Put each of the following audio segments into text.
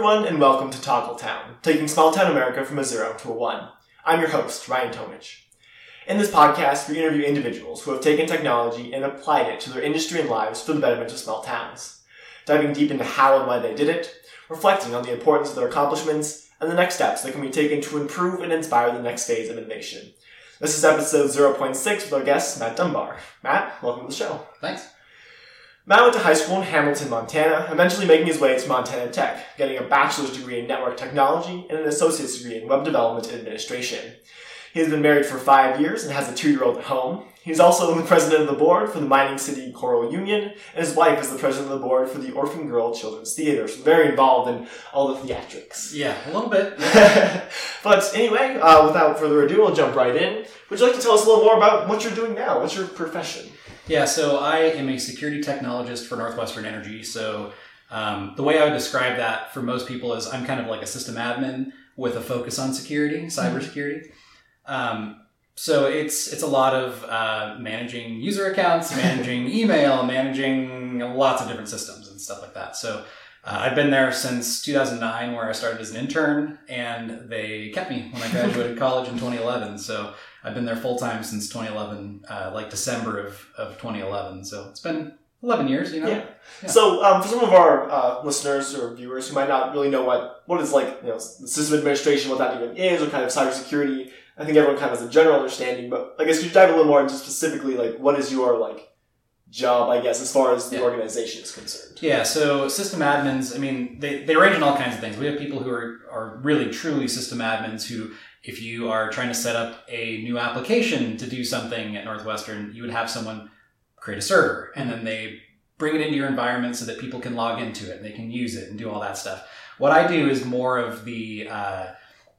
everyone, and welcome to Toggle Town, taking small town America from a zero to a one. I'm your host, Ryan Tomich. In this podcast, we interview individuals who have taken technology and applied it to their industry and lives for the betterment of small towns, diving deep into how and why they did it, reflecting on the importance of their accomplishments, and the next steps that can be taken to improve and inspire the next phase of innovation. This is episode 0.6 with our guest, Matt Dunbar. Matt, welcome to the show. Thanks. Matt went to high school in Hamilton, Montana, eventually making his way to Montana Tech, getting a bachelor's degree in network technology and an associate's degree in web development and administration. He has been married for five years and has a two-year-old at home. He's also the president of the board for the Mining City Choral Union, and his wife is the president of the board for the Orphan Girl Children's Theater. So very involved in all the theatrics. Yeah, a little bit. but anyway, uh, without further ado, we'll jump right in. Would you like to tell us a little more about what you're doing now? What's your profession? Yeah, so I am a security technologist for Northwestern Energy. So um, the way I would describe that for most people is I'm kind of like a system admin with a focus on security, cybersecurity. Um, so it's it's a lot of uh, managing user accounts, managing email, managing lots of different systems and stuff like that. So uh, I've been there since 2009, where I started as an intern, and they kept me when I graduated college in 2011. So I've been there full time since 2011, uh, like December of, of 2011. So it's been 11 years, you know. Yeah. yeah. So um, for some of our uh, listeners or viewers who might not really know what what is like, you know, system administration, what that even is, or kind of cybersecurity, I think everyone kind of has a general understanding. But I guess you dive a little more into specifically like what is your like job, I guess, as far as the Yeah. organization is concerned? Yeah, so system admins, I mean, they, they range in all kinds of things. We have people who are, are really truly system admins who, if you are trying to set up a new application to do something at Northwestern, you would have someone create a server and then they bring it into your environment so that people can log into it and they can use it and do all that stuff. What I do is more of the, uh,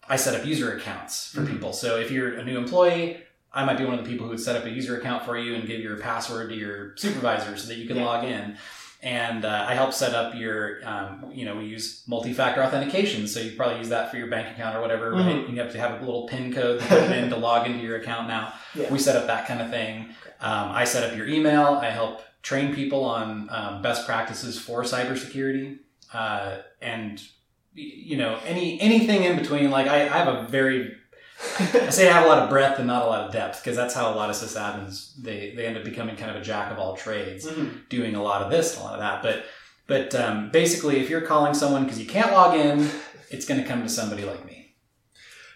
I set up user accounts for Mhm. people. So if you're a new employee, I might be one of the people who would set up a user account for you and give your password to your supervisor so that you can Yeah. log in and uh, I help set up your, um, you know, we use multi-factor authentication, so you probably use that for your bank account or whatever. Right? Mhm. You have to have a little PIN code to put in to log into your account now. Yeah. We set up that kind of thing. Um, I set up your email. I help train people on um, best practices for cybersecurity, uh, and you know, any anything in between. Like I, I have a very I say I have a lot of breadth and not a lot of depth because that's how a lot of sysadmins they they end up becoming kind of a jack of all trades Mhm. doing a lot of this, and a lot of that. But but um, basically, if you're calling someone because you can't log in, it's going to come to somebody like me.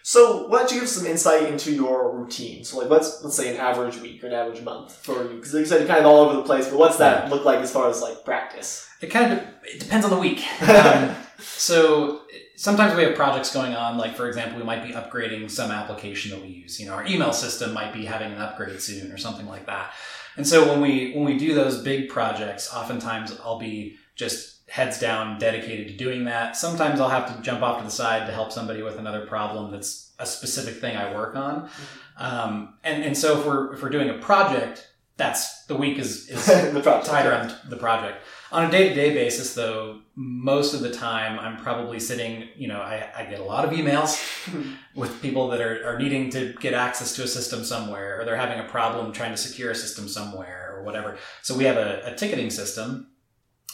So why don't you give some insight into your routine? So like let's let's say an average week or an average month for you, because like you said, you're kind of all over the place. But what's that look like as far as like practice? It kind of it depends on the week. Um, so sometimes we have projects going on. Like for example, we might be upgrading some application that we use. You know, our email system might be having an upgrade soon or something like that. And so when we when we do those big projects, oftentimes I'll be just heads down dedicated to doing that. Sometimes I'll have to jump off to the side to help somebody with another problem that's a specific thing I work on. Um, and and so if we're if we're doing a project, that's the week is is the project. tied around the project. On a day to day basis, though, most of the time I'm probably sitting, you know, I, I get a lot of emails with people that are, are needing to get access to a system somewhere, or they're having a problem trying to secure a system somewhere, or whatever. So we have a, a ticketing system,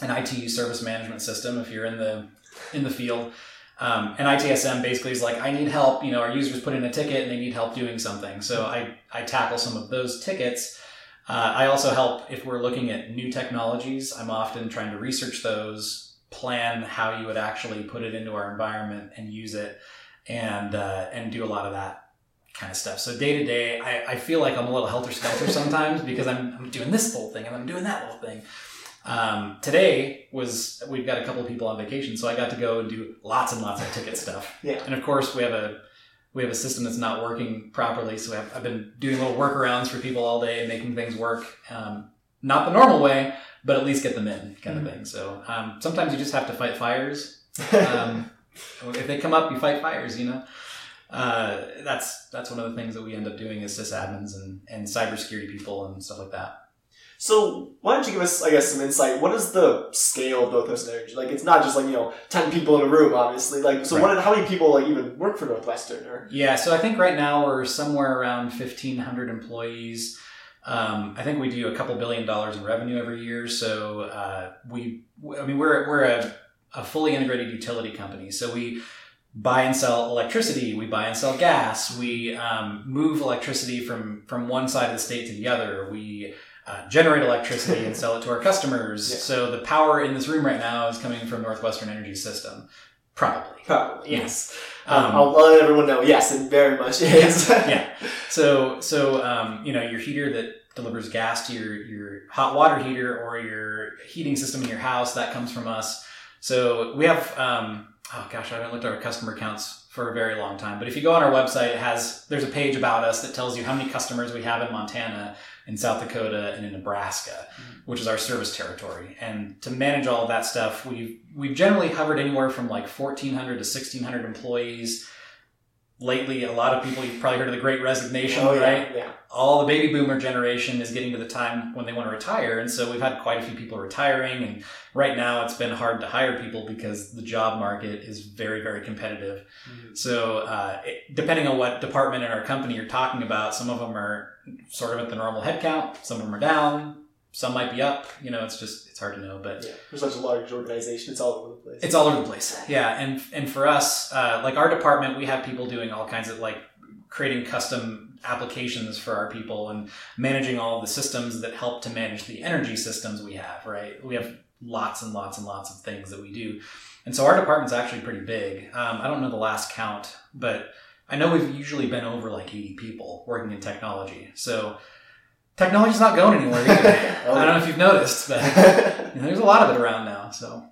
an ITU service management system, if you're in the in the field. Um, and ITSM basically is like, I need help. You know, our users put in a ticket and they need help doing something. So I, I tackle some of those tickets. Uh, I also help if we're looking at new technologies. I'm often trying to research those, plan how you would actually put it into our environment and use it, and uh, and do a lot of that kind of stuff. So day to day, I feel like I'm a little helter skelter sometimes because I'm, I'm doing this whole thing and I'm doing that whole thing. Um, today was we've got a couple of people on vacation, so I got to go and do lots and lots of ticket stuff. Yeah. And of course, we have a we have a system that's not working properly, so I've, I've been doing little workarounds for people all day, making things work. Um, not the normal way, but at least get them in, kind of thing. So um, sometimes you just have to fight fires. Um, if they come up, you fight fires. You know, uh, that's that's one of the things that we end up doing as sysadmins and and cybersecurity people and stuff like that. So why don't you give us, I guess, some insight? What is the scale of Northwestern Energy? Like, it's not just like you know, ten people in a room, obviously. Like, so what? How many people like even work for Northwestern? Or Yeah, so I think right now we're somewhere around 1,500 employees. Um, I think we do a couple billion dollars in revenue every year. So uh, we, I mean, we're we're a a fully integrated utility company. So we buy and sell electricity, we buy and sell gas, we um, move electricity from from one side of the state to the other. We uh, generate electricity and sell it to our customers. Yeah. So the power in this room right now is coming from Northwestern Energy System, probably. Probably. Yes. Um, Um, I'll let everyone know. Yes, it very much is. yeah. So so um, you know your heater that delivers gas to your your hot water heater or your heating system in your house that comes from us. So we have um, oh gosh I haven't looked at our customer counts for a very long time. But if you go on our website, it has there's a page about us that tells you how many customers we have in Montana, in South Dakota, and in Nebraska, which is our service territory. And to manage all of that stuff, we've we've generally hovered anywhere from like 1,400 to 1,600 employees. Lately, a lot of people you've probably heard of the Great Resignation, Oh, yeah, right? Yeah. all the baby boomer generation is getting to the time when they want to retire and so we've had quite a few people retiring and right now it's been hard to hire people because the job market is very very competitive Mhm. so uh, it, depending on what department in our company you're talking about some of them are sort of at the normal headcount some of them are down some might be up you know it's just it's hard to know but Yeah. We're such a large organization. It's all over the place. it's all over the place. Yeah, and and for us, uh, like our department, we have people doing all kinds of like creating custom applications for our people and managing all the systems that help to manage the energy systems we have. Right, we have lots and lots and lots of things that we do, and so our department's actually pretty big. Um, I don't know the last count, but I know we've usually been over like eighty people working in technology. So. Technology's not going anywhere either. Oh. I don't know if you've noticed, but you know, there's a lot of it around now. So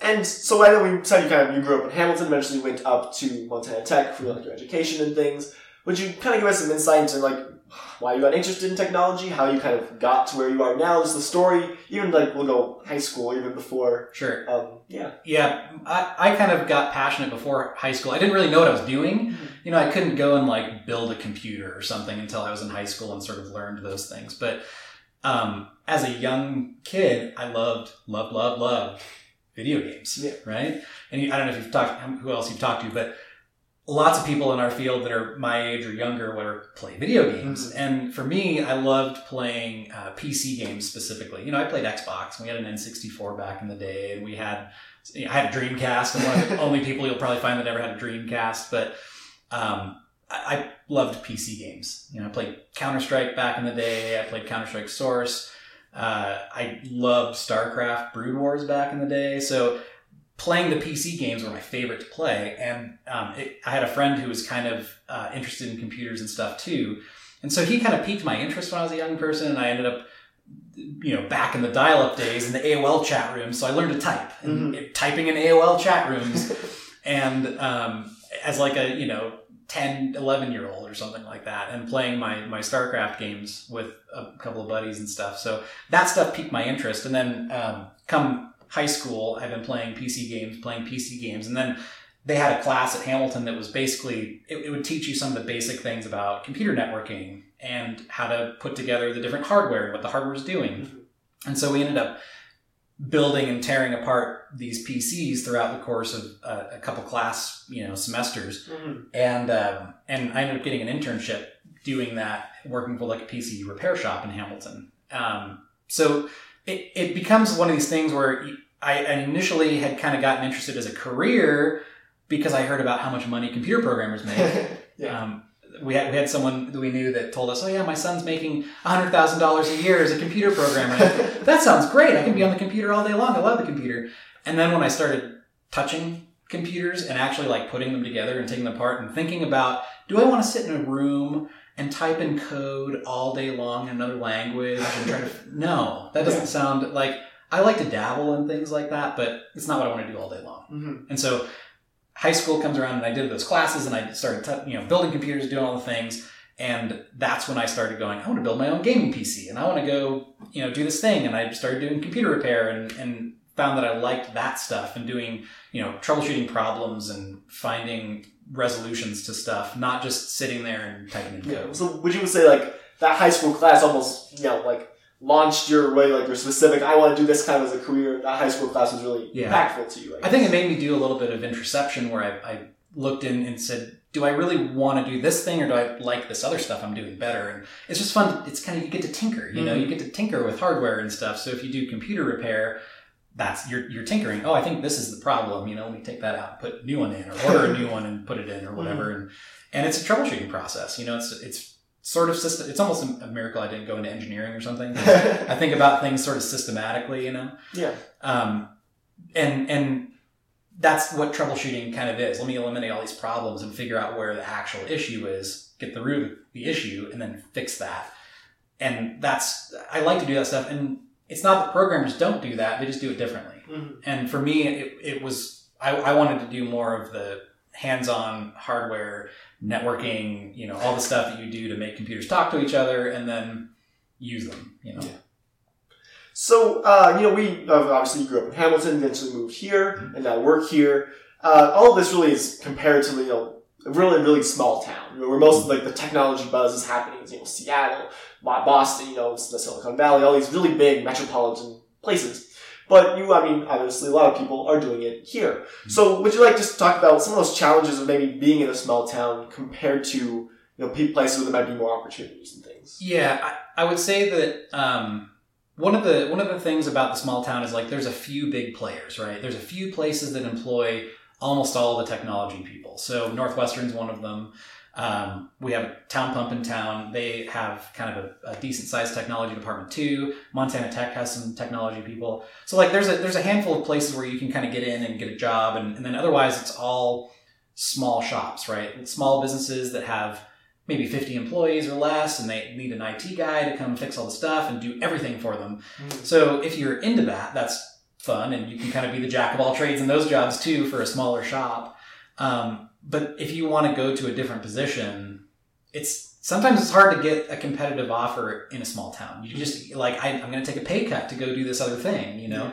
And so I know we said you kind of you grew up in Hamilton, eventually went up to Montana Tech for like your education and things. Would you kind of give us some insight into like why you got interested in technology, how you kind of got to where you are now, just the story, even like we'll go high school, even before. sure. Um, yeah. Yeah, I, I kind of got passionate before high school. I didn't really know what I was doing. Mhm. You know, I couldn't go and like build a computer or something until I was in high school and sort of learned those things. But um, as a young kid, I loved, loved, loved, loved video games. Yeah. Right. And you, I don't know if you've talked, who else you've talked to, but lots of people in our field that are my age or younger would play video games. Mhm. And for me, I loved playing uh, PC games specifically. You know, I played Xbox. We had an N64 back in the day, and we had I had a Dreamcast. I'm one of the only people you'll probably find that never had a Dreamcast, but um, I, I loved PC games. You know, I played Counter Strike back in the day. I played Counter Strike Source. Uh, I loved StarCraft Brood Wars back in the day. So playing the PC games were my favorite to play. And um, it, I had a friend who was kind of uh, interested in computers and stuff too. And so he kind of piqued my interest when I was a young person, and I ended up, you know, back in the dial-up days in the AOL chat room. So I learned to type, and typing in AOL chat rooms, and um, as like a you know 10 11 year old or something like that and playing my my starcraft games with a couple of buddies and stuff so that stuff piqued my interest and then um, come high school i've been playing pc games playing pc games and then they had a class at hamilton that was basically it, it would teach you some of the basic things about computer networking and how to put together the different hardware and what the hardware is doing and so we ended up building and tearing apart these PCs throughout the course of uh, a couple class, you know, semesters, Mhm. and um, and I ended up getting an internship doing that, working for like a PC repair shop in Hamilton. Um, so it, it becomes one of these things where I, initially had kind of gotten interested as a career because I heard about how much money computer programmers make. yeah. Um, we had, we had someone that we knew that told us, oh yeah, my son's making $100,000 a year as a computer programmer. that sounds great. I can be on the computer all day long. I love the computer. And then when I started touching computers and actually like putting them together and taking them apart and thinking about, do I want to sit in a room and type in code all day long in another language and try to, no, that doesn't Yeah. sound like, I like to dabble in things like that, but it's not what I want to do all day long. Mhm. And so high school comes around and I did those classes and I started, t- you know, building computers, doing all the things. And that's when I started going, I want to build my own gaming PC and I want to go, you know, do this thing. And I started doing computer repair and, and found that I liked that stuff and doing, you know, troubleshooting problems and finding resolutions to stuff, not just sitting there and typing in Yeah. code. So would you say like that high school class almost you know like launched your way like your specific I want to do this kind of as a career. That high school class was really Yeah. impactful to you. I think it made me do a little bit of introspection where I, I looked in and said, do I really want to do this thing or do I like this other stuff I'm doing better? And it's just fun. It's kind of, you get to tinker, you know, Mhm. you get to tinker with hardware and stuff. So if you do computer repair, that's you're you're tinkering. Oh, I think this is the problem. You know, let me take that out, put a new one in, or order a new one and put it in, or whatever. And and it's a troubleshooting process. You know, it's it's sort of system. It's almost a miracle I didn't go into engineering or something. I think about things sort of systematically. You know. Yeah. Um, and and that's what troubleshooting kind of is. Let me eliminate all these problems and figure out where the actual issue is, get the root of the issue, and then fix that. And that's I like to do that stuff. And it's not that programmers don't do that; they just do it differently. Mhm. And for me, it, it was I, I wanted to do more of the hands-on hardware networking. You know, all the stuff that you do to make computers talk to each other, and then use them. You know. Yeah. So, uh, you know, we uh, obviously grew up in Hamilton, eventually moved here, and now work here. Uh, all of this really is comparatively, you know, a really, really small town, you know, where most of like the technology buzz is happening. You know, Seattle, Boston, you know, the Silicon Valley, all these really big metropolitan places. But you, I mean, obviously, a lot of people are doing it here. So, would you like just to talk about some of those challenges of maybe being in a small town compared to you know places where there might be more opportunities and things? Yeah, I, I would say that um, one of the one of the things about the small town is like there's a few big players, right? There's a few places that employ almost all the technology people. So Northwestern's one of them. Um, we have a town pump in town. They have kind of a, a decent sized technology department too. Montana Tech has some technology people. So like there's a there's a handful of places where you can kind of get in and get a job, and, and then otherwise it's all small shops, right? Small businesses that have maybe 50 employees or less and they need an IT guy to come fix all the stuff and do everything for them. So if you're into that, that's fun and you can kind of be the jack of all trades in those jobs too for a smaller shop. Um, but if you want to go to a different position, it's sometimes it's hard to get a competitive offer in a small town. You just like I, I'm going to take a pay cut to go do this other thing. You know,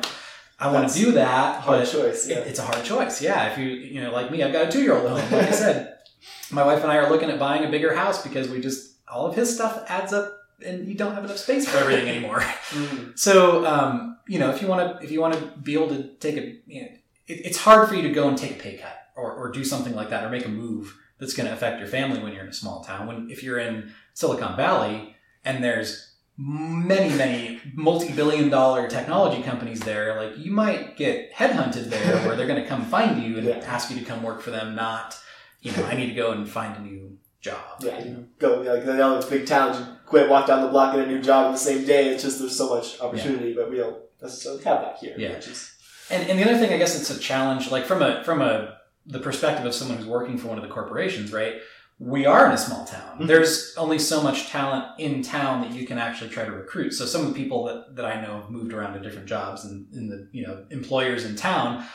I want to do that, Hard choice. it- it's a hard choice. Yeah, if you you know like me, I've got a two year old home. Like I said, my wife and I are looking at buying a bigger house because we just all of his stuff adds up, and you don't have enough space for everything anymore. Mhm. So um, you know, if you want to if you want to be able to take a, you know, it, it's hard for you to go and take a pay cut or or do something like that or make a move that's going to affect your family when you're in a small town. When if you're in Silicon Valley and there's many many multi-billion dollar technology companies there like you might get headhunted there where they're going to come find you and Yeah. ask you to come work for them not you know i need to go and find a new job Yeah, you go like the other big towns. You quit, walk down the block, get a new job in the same day. It's just there's so much opportunity, but we don't necessarily have that here. Yeah. Which is, And, and the other thing, I guess, it's a challenge. Like from a from a the perspective of someone who's working for one of the corporations, right? We are in a small town. Mhm. There's only so much talent in town that you can actually try to recruit. So some of the people that, that I know have moved around to different jobs and in the you know employers in town,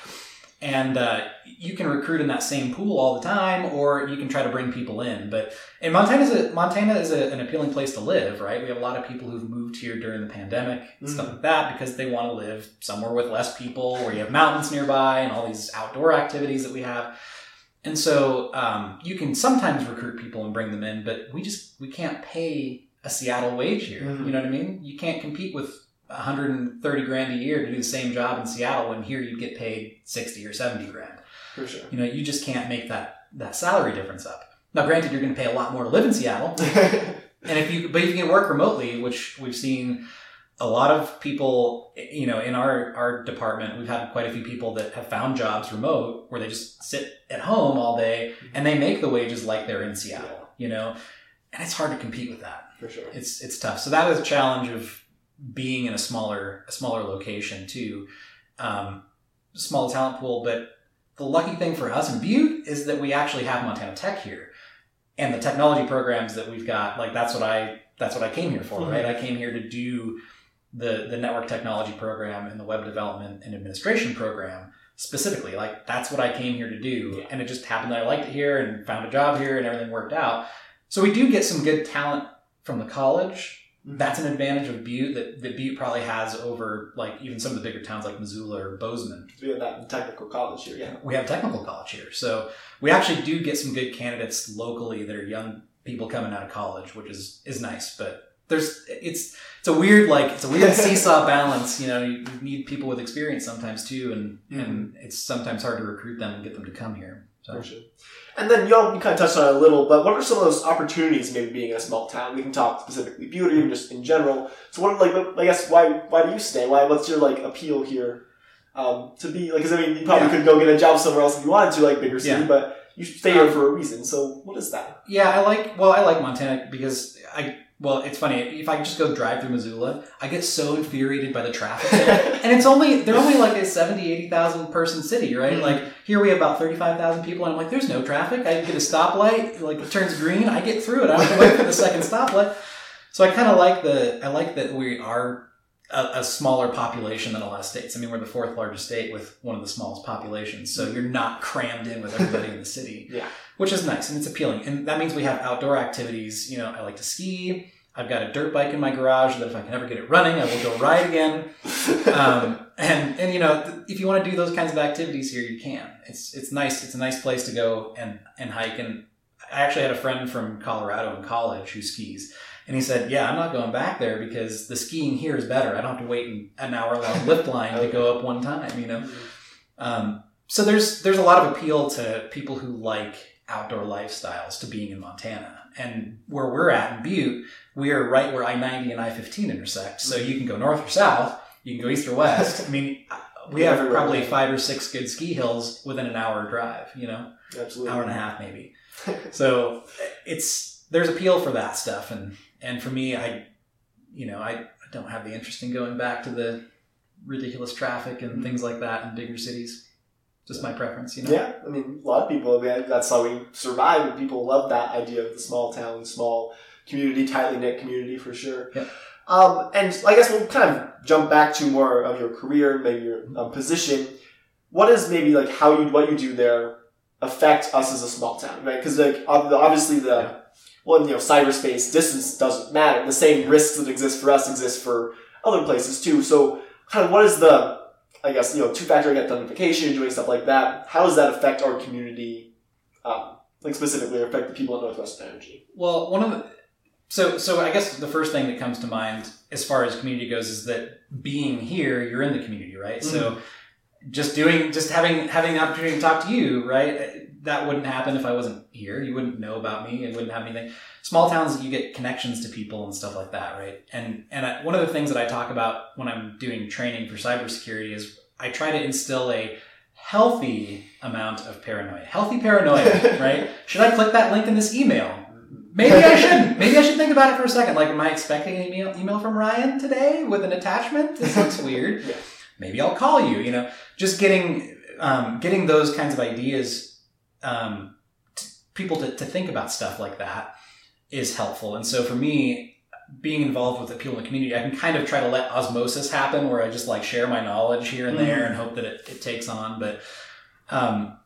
and uh, you can recruit in that same pool all the time, or you can try to bring people in. But and Montana is a Montana is a, an appealing place to live, right? We have a lot of people who've moved here during the pandemic and stuff Mhm. like that because they want to live somewhere with less people, where you have mountains nearby and all these outdoor activities that we have. And so um, you can sometimes recruit people and bring them in, but we just we can't pay a Seattle wage here. Mhm. You know what I mean? You can't compete with 130 grand a year to do the same job in Seattle when here you'd get paid 60 or 70 grand. for sure. You know, you just can't make that that salary difference up. Now, granted, you're going to pay a lot more to live in Seattle, and if you but if you can work remotely, which we've seen a lot of people, you know, in our our department, we've had quite a few people that have found jobs remote where they just sit at home all day and they make the wages like they're in Seattle. You know, and it's hard to compete with that. for sure. It's it's tough. So that is a challenge of being in a smaller a smaller location too. Um, small talent pool, but the lucky thing for us in Butte is that we actually have Montana Tech here, and the technology programs that we've got. Like that's what I that's what I came here for, Mhm. right? I came here to do the the network technology program and the web development and administration program specifically. Like that's what I came here to do, Yeah. and it just happened that I liked it here and found a job here, and everything worked out. So we do get some good talent from the college. That's an advantage of Butte that, that Butte probably has over like even some of the bigger towns like Missoula or Bozeman. We have that technical college here. Yeah. We have technical college here, so we actually do get some good candidates locally that are young people coming out of college, which is is nice. But there's it's it's a weird like it's a weird seesaw balance. You know, you need people with experience sometimes too, and mm-hmm. and it's sometimes hard to recruit them and get them to come here. So. And then y'all you kind of touched on it a little, but what are some of those opportunities maybe being in a small town? We can talk specifically Butte or just in general. So what like I guess why why do you stay? Why what's your like appeal here? um, to be like? Because I mean, you probably Yeah. could go get a job somewhere else if you wanted to, like bigger city, Yeah. but you stay here Um, for a reason. So what is that? Yeah, I like. Well, I like Montana because I. Well, it's funny. If I just go drive through Missoula, I get so infuriated by the traffic and it's only they're only like a 70, 80,000 person city, right? Mhm. Like here we have about thirty five thousand people, and I'm like, there's no traffic. I get a stoplight, like it turns green, I get through it. I don't wait for the second stoplight. So I kind of like the I like that we are a, a smaller population than a lot of states. I mean, we're the fourth largest state with one of the smallest populations, so you're not crammed in with everybody in the city Yeah. which is nice and it's appealing. And that means we have outdoor activities. You know, I like to ski. I've got a dirt bike in my garage that if I can ever get it running, I will go ride again. Um, and and you know, if you want to do those kinds of activities here, you can. It's it's nice. It's a nice place to go and and hike. And I actually had a friend from Colorado in college who skis. And he said, "Yeah, I'm not going back there because the skiing here is better. I don't have to wait an hour long lift line to go up one time. You know, um, so there's there's a lot of appeal to people who like outdoor lifestyles to being in Montana. And where we're at in Butte, we are right where I ninety and I fifteen intersect. So you can go north or south, you can go east or west. I mean, we have Everywhere. probably five or six good ski hills within an hour drive. You know, Absolutely. hour and a half maybe. So it's there's appeal for that stuff, and and for me, I, you know, I, I don't have the interest in going back to the ridiculous traffic and things like that in bigger cities. Just my preference, you know. Yeah, I mean, a lot of people. I mean, that's how we survive. and People love that idea of the small town, small community, tightly knit community for sure. Yep. Um, and I guess we'll kind of jump back to more of your career, maybe your um, position. What is maybe like how you what you do there affect us as a small town, right? Because like obviously the well, you know, cyberspace distance doesn't matter. The same risks that exist for us exist for other places too. So, kind of, what is the I guess you know two-factor authentication, doing stuff like that. How does that affect our community? Um, like specifically, affect the people at Northwest Energy. Well, one of the so so I guess the first thing that comes to mind as far as community goes is that being here, you're in the community, right? So just doing just having having the opportunity to talk to you, right? That wouldn't happen if I wasn't here. You wouldn't know about me. It wouldn't have anything. Small towns, you get connections to people and stuff like that, right? And and I, one of the things that I talk about when I'm doing training for cybersecurity is I try to instill a healthy amount of paranoia. Healthy paranoia, right? Should I click that link in this email? Maybe I shouldn't. Maybe I should think about it for a second. Like, am I expecting an email, email from Ryan today with an attachment? This looks weird. Yeah. Maybe I'll call you. You know, just getting um, getting those kinds of ideas, um, t- people to, to think about stuff like that is helpful. And so for me, being involved with the people in the community, I can kind of try to let osmosis happen, where I just like share my knowledge here and there and hope that it, it takes on. But um,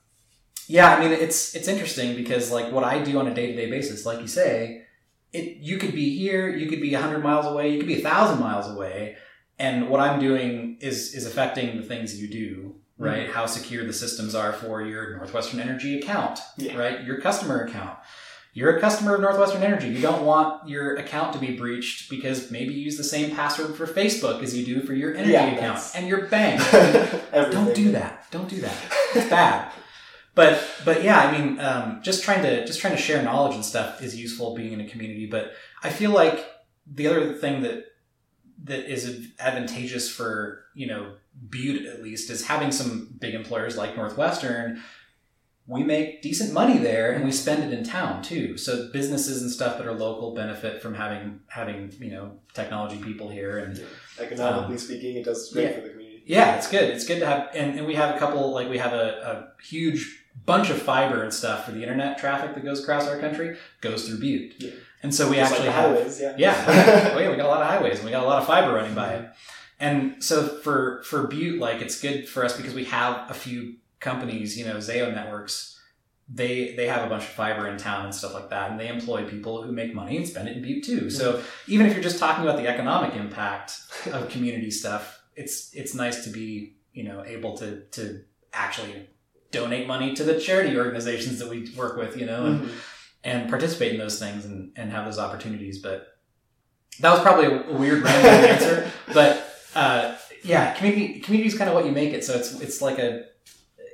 yeah, I mean, it's it's interesting because like what I do on a day to day basis, like you say, it you could be here, you could be hundred miles away, you could be a thousand miles away, and what I'm doing is is affecting the things you do, right? How secure the systems are for your Northwestern Energy account, Yeah. right? Your customer account. You're a customer of Northwestern Energy. You don't want your account to be breached because maybe you use the same password for Facebook as you do for your energy Yeah, account that's- and your bank. Don't do that. Don't do that. It's bad. But but yeah, I mean, um, just trying to just trying to share knowledge and stuff is useful being in a community. But I feel like the other thing that that is advantageous for you know Butte at least is having some big employers like Northwestern. We make decent money there, and we spend it in town too. So businesses and stuff that are local benefit from having having you know technology people here and Economically Um, speaking, it does great yeah. for the community. yeah, it's good. It's good to have, and, and we have a couple, like we have a, a huge bunch of fiber and stuff for the internet traffic that goes across our country goes through Butte. Yeah. And so we Just actually like have, highways, yeah. yeah, oh yeah, we got a lot of highways and we got a lot of fiber running by it. And so for, for Butte, like it's good for us because we have a few companies, you know, Zayo Networks, they, they have a bunch of fiber in town and stuff like that. And they employ people who make money and spend it in Butte too. So even if you're just talking about the economic impact of community stuff, it's it's nice to be you know able to to actually donate money to the charity organizations that we work with, you know, and, Mhm. and participate in those things and, and have those opportunities. But that was probably a, a weird random answer, but uh, yeah, community community is kind of what you make it. So it's it's like a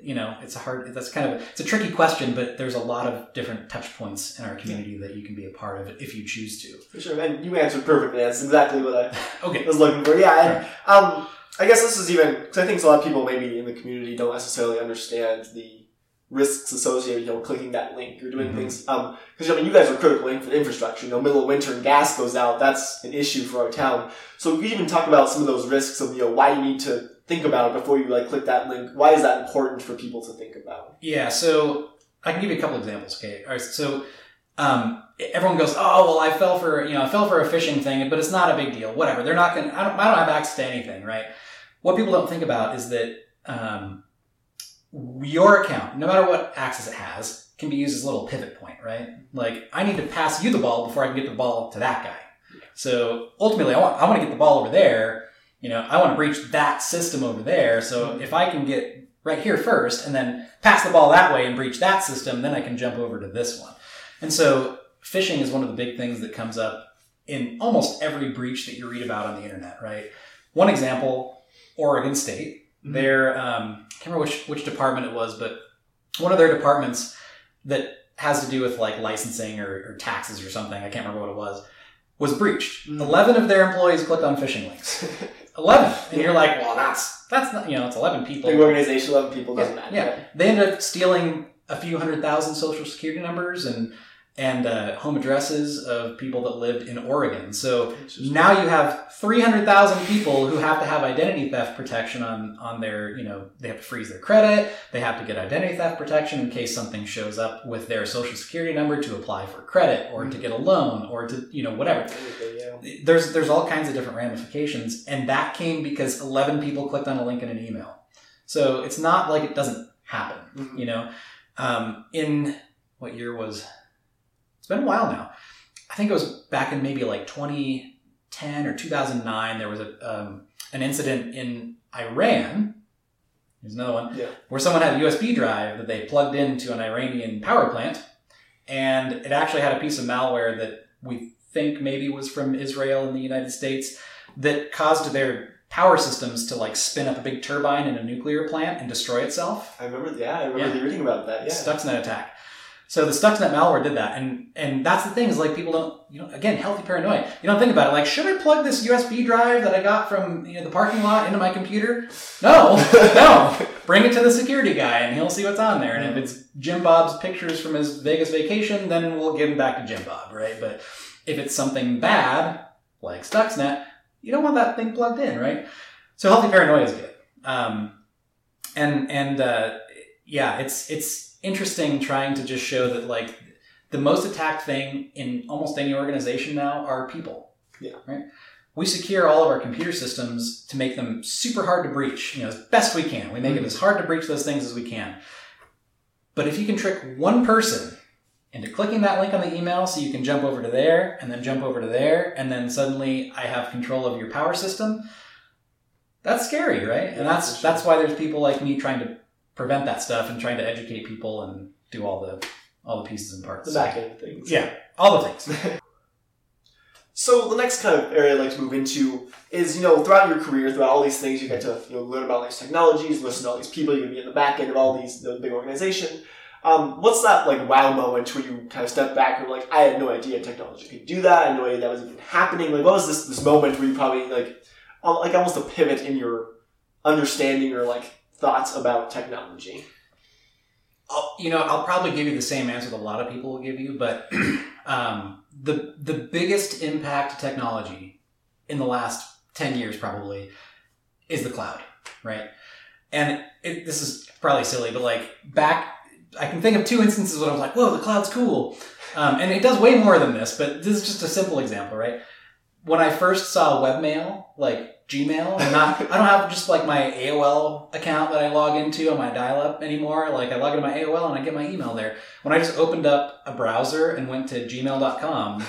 you know it's a hard that's kind of a, it's a tricky question, but there's a lot of different touch points in our community that you can be a part of if you choose to. For sure, and you answered perfectly. That's exactly what I Okay. was looking for. Yeah, and um, I guess this is even because I think a lot of people maybe in the community don't necessarily understand the risks associated, you know, clicking that link or doing Mhm. things. Um, because I mean, you guys are critical infra- infrastructure. You know, middle of winter and gas goes out, that's an issue for our town. So we even talk about some of those risks of you know why you need to think about it before you like click that link. Why is that important for people to think about? Yeah, so I can give you a couple examples. Okay, all right. So um, everyone goes, "Oh, well, I fell for you know I fell for a phishing thing, but it's not a big deal. Whatever. They're not going. to I don't. I don't have access to anything, right? What people don't think about is that um, your account, no matter what access it has, can be used as a little pivot point, right? Like I need to pass you the ball before I can get the ball to that guy. So ultimately, I want I want to get the ball over there. You know, I want to breach that system over there. So if I can get right here first and then pass the ball that way and breach that system, then I can jump over to this one. And so phishing is one of the big things that comes up in almost every breach that you read about on the internet, right? One example, Oregon State. Mhm. Their um, can't remember which which department it was, but one of their departments that has to do with like licensing or, or taxes or something. I can't remember what it was. Was breached. Mhm. Eleven of their employees clicked on phishing links. Eleven, and Yeah. you're like, well, that's that's not you know, it's eleven people. Big organization, eleven people doesn't Yeah, matter. yeah. They ended up stealing a few hundred thousand social security numbers and and uh, home addresses of people that lived in Oregon. So now you have three hundred thousand people who have to have identity theft protection on on their you know they have to freeze their credit. They have to get identity theft protection in case something shows up with their social security number to apply for credit or to get a loan or to you know whatever there's there's all kinds of different ramifications and that came because 11 people clicked on a link in an email so it's not like it doesn't happen Mhm. you know um, in what year was it's been a while now i think it was back in maybe like 2010 or 2009 there was a um, an incident in iran here's another one Yeah. where someone had a usb drive that they plugged into an iranian power plant and it actually had a piece of malware that we think maybe was from Israel in the United States that caused their power systems to like spin up a big turbine in a nuclear plant and destroy itself. I remember. Yeah, I remember Yeah. reading about that. Yeah. Stuxnet attack. So the Stuxnet malware did that, and and that's the thing is like people don't you know again healthy paranoia. You don't think about it like should I plug this USB drive that I got from you know the parking lot into my computer? No, no. Bring it to the security guy and he'll see what's on there. And if it's Jim Bob's pictures from his Vegas vacation, then we'll give him back to Jim Bob, right? But if it's something bad like Stuxnet, you don't want that thing plugged in, right? So healthy paranoia is good. Um, and and uh, yeah, it's it's interesting trying to just show that like the most attacked thing in almost any organization now are people. Yeah. Right. We secure all of our computer systems to make them super hard to breach. You know, as best we can. We make mm-hmm. it as hard to breach those things as we can. But if you can trick one person into clicking that link on the email so you can jump over to there and then jump over to there and then suddenly I have control of your power system, that's scary, right? And that's that's why there's people like me trying to prevent that stuff and trying to educate people and do all the all the pieces and parts. the back end things. Yeah, all the things. So the next kind of area I'd like to move into is, you know, throughout your career, throughout all these things, you get to you know learn about all these technologies, listen to all these people, you're gonna be in the back end of all these the big organization. Um, what's that like wow moment where you kind of step back and like, I had no idea technology could do that. I had no idea that was even happening. Like, what was this this moment where you probably like, like almost a pivot in your understanding or like thoughts about technology? I'll, you know, I'll probably give you the same answer that a lot of people will give you, but um, the the biggest impact technology in the last ten years probably is the cloud, right? And it, this is probably silly, but like back, I can think of two instances when I was like, "Whoa, the cloud's cool," um, and it does way more than this. But this is just a simple example, right? When I first saw webmail, like Gmail, I'm not I don't have just like my AOL account that I log into on my dial-up anymore. Like I log into my AOL and I get my email there. When I just opened up a browser and went to gmail.com,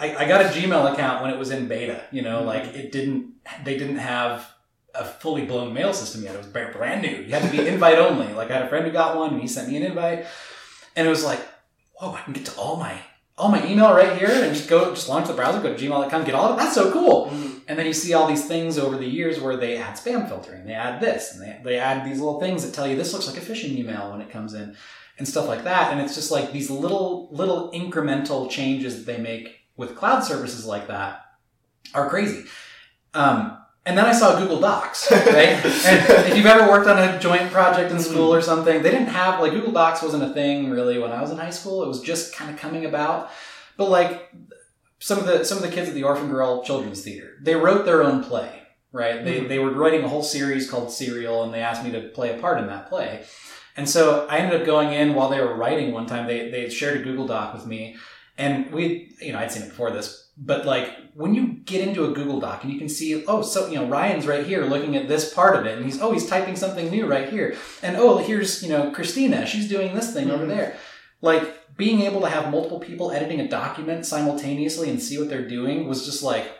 I, I got a Gmail account when it was in beta. You know, like it didn't they didn't have a fully blown mail system yet. It was brand brand new. You had to be invite only. Like I had a friend who got one and he sent me an invite, and it was like, whoa, I can get to all my all my email right here and just go just launch the browser, go to gmail.com, get all of it. That's so cool. And then you see all these things over the years where they add spam filtering, they add this, and they, they add these little things that tell you this looks like a phishing email when it comes in, and stuff like that. And it's just like these little little incremental changes that they make with cloud services like that are crazy. Um, and then I saw Google Docs, right? and if you've ever worked on a joint project in school or something, they didn't have like Google Docs wasn't a thing really when I was in high school. It was just kind of coming about. But like some of the some of the kids at the Orphan Girl Children's Theater, they wrote their own play, right? They Mhm. they were writing a whole series called Serial, and they asked me to play a part in that play. And so I ended up going in while they were writing one time. They they shared a Google Doc with me, and we you know I'd seen it before this, but like when you get into a Google Doc and you can see oh so you know Ryan's right here looking at this part of it, and he's oh he's typing something new right here, and oh here's you know Christina she's doing this thing over Mhm. there, like being able to have multiple people editing a document simultaneously and see what they're doing was just like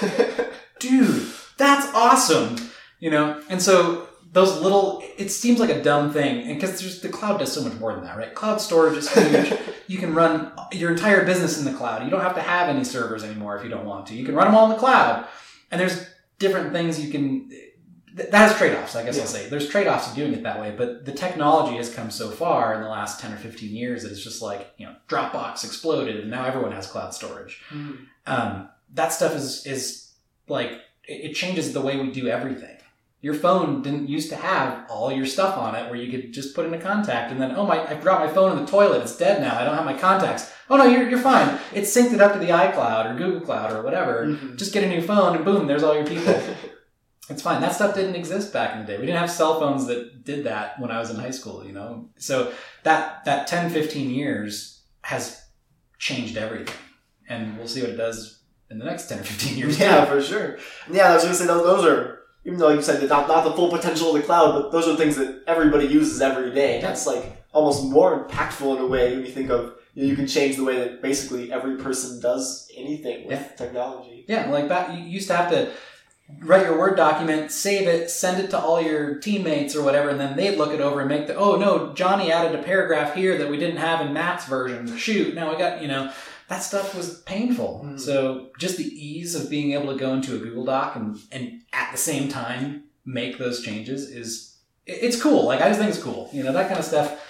dude, that's awesome. You know, and so those little, it seems like a dumb thing, and because there's the cloud does so much more than that, right? Cloud storage is huge. you can run your entire business in the cloud. You don't have to have any servers anymore if you don't want to. You can run them all in the cloud, and there's different things you can that has trade-offs, I guess Yeah. I'll say. There's trade-offs of doing it that way, but the technology has come so far in the last 10 or 15 years that it's just like, you know, Dropbox exploded and now everyone has cloud storage um, that stuff is is like it changes the way we do everything. Your phone didn't used to have all your stuff on it where you could just put in a contact and then oh my I forgot my phone in the toilet. It's dead now. I don't have my contacts. Oh no you're, you're fine. It synced it up to the iCloud or Google Cloud or whatever. Mhm. just get a new phone and boom there's all your people. It's fine. That stuff didn't exist back in the day. We didn't have cell phones that did that when I was in high school you know? So that that 10 15 years has changed everything. And we'll see what it does in the next 10 or 15 years Yeah, for sure. Yeah, I was gonna say those, those are even though like you said they're not not the full potential of the cloud, but those are things that everybody uses every day. That's like almost more impactful in a way when you think of you, know, you can change the way that basically every person does anything with Yeah. technology. Yeah, like back, you used to have to write your Word document, save it, send it to all your teammates or whatever, and then they'd look it over and make the, oh no, Johnny added a paragraph here that we didn't have in Matt's version. Shoot, now we got, you know, that stuff was painful. Mm. So just the ease of being able to go into a Google Doc and, and at the same time make those changes is, it- it's cool. Like, I just think it's cool. You know, that kind of stuff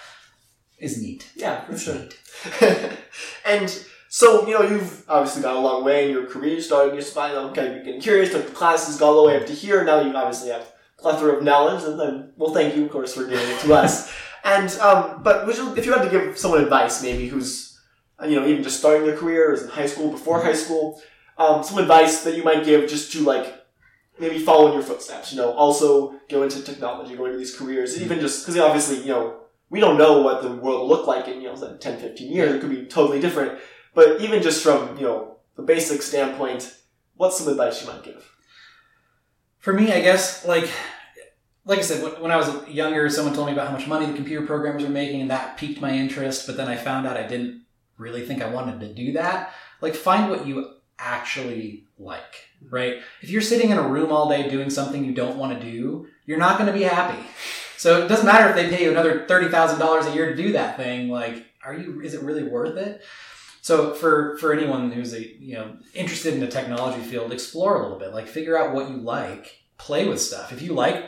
is neat. Yeah, for It's sure. and so, you know, you've obviously got a long way in your career. You started just by, you know, kind of getting curious, took the classes, got all the way up to here. Now you obviously have a plethora of knowledge, and then, well, thank you, of course, for giving it to us. And, um, but you, if you had to give someone advice, maybe who's, you know, even just starting their career, or in high school, before high school, um, some advice that you might give just to, like, maybe follow in your footsteps, you know, also go into technology, go into these careers, even just, because obviously, you know, we don't know what the world will look like in, you know, 10, 15 years. It could be totally different. But even just from, you know, the basic standpoint, what's some advice you might give? For me, I guess like like I said, when I was younger, someone told me about how much money the computer programmers were making, and that piqued my interest. But then I found out I didn't really think I wanted to do that. Like, find what you actually like, mm-hmm. right? If you're sitting in a room all day doing something you don't want to do, you're not going to be happy. So it doesn't matter if they pay you another thirty thousand dollars a year to do that thing. Like, are you? Is it really worth it? So for for anyone who's a you know interested in the technology field, explore a little bit. Like, figure out what you like. Play with stuff. If you like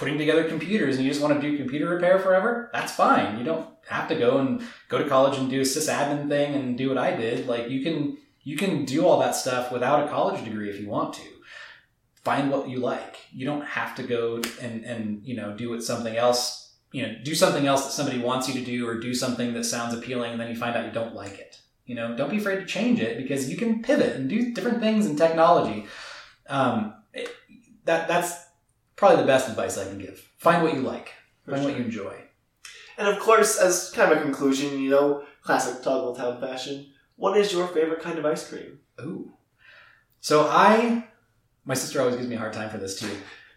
putting together computers and you just want to do computer repair forever, that's fine. You don't have to go and go to college and do a sysadmin thing and do what I did. Like you can you can do all that stuff without a college degree if you want to. Find what you like. You don't have to go and and you know do what something else you know do something else that somebody wants you to do or do something that sounds appealing and then you find out you don't like it. You know, don't be afraid to change it because you can pivot and do different things in technology. Um, it, that that's probably the best advice I can give. Find what you like. For Find what you enjoy. And of course, as kind of a conclusion, you know, classic Toggle Town fashion, what is your favorite kind of ice cream? Ooh. So I, my sister always gives me a hard time for this too,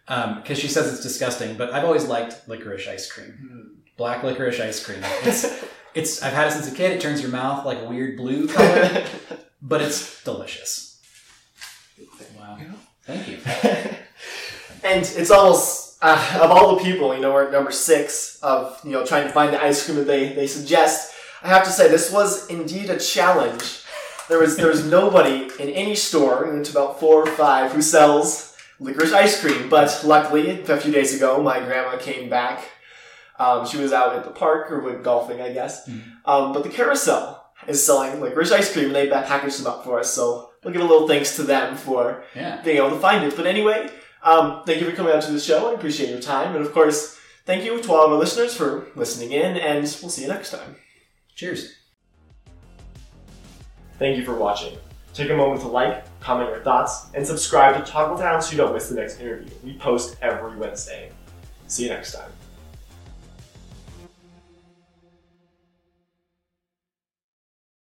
um, because she says it's disgusting. But I've always liked licorice ice cream, hmm. black licorice ice cream. It's, it's I've had it since a kid. It turns your mouth like a weird blue color, but it's delicious. Wow. Thank you. and it's almost uh, of all the people, you know, we're at number six of you know trying to find the ice cream that they they suggest. I have to say this was indeed a challenge. There was there was nobody in any store, and it's about four or five, who sells licorice ice cream. But luckily, a few days ago, my grandma came back. Um, she was out at the park or went golfing, I guess. Mhm. Um, but the carousel is selling licorice ice cream, and they packaged them up for us. So we'll give a little thanks to them for Yeah. being able to find it. But anyway, Um, thank you for coming out to the show. I appreciate your time. And of course, thank you to all of our listeners for listening in, and we'll see you next time. Cheers. Thank you for watching. Take a moment to like, comment your thoughts, and subscribe to Toggle Town so you don't miss the next interview. We post every Wednesday. See you next time.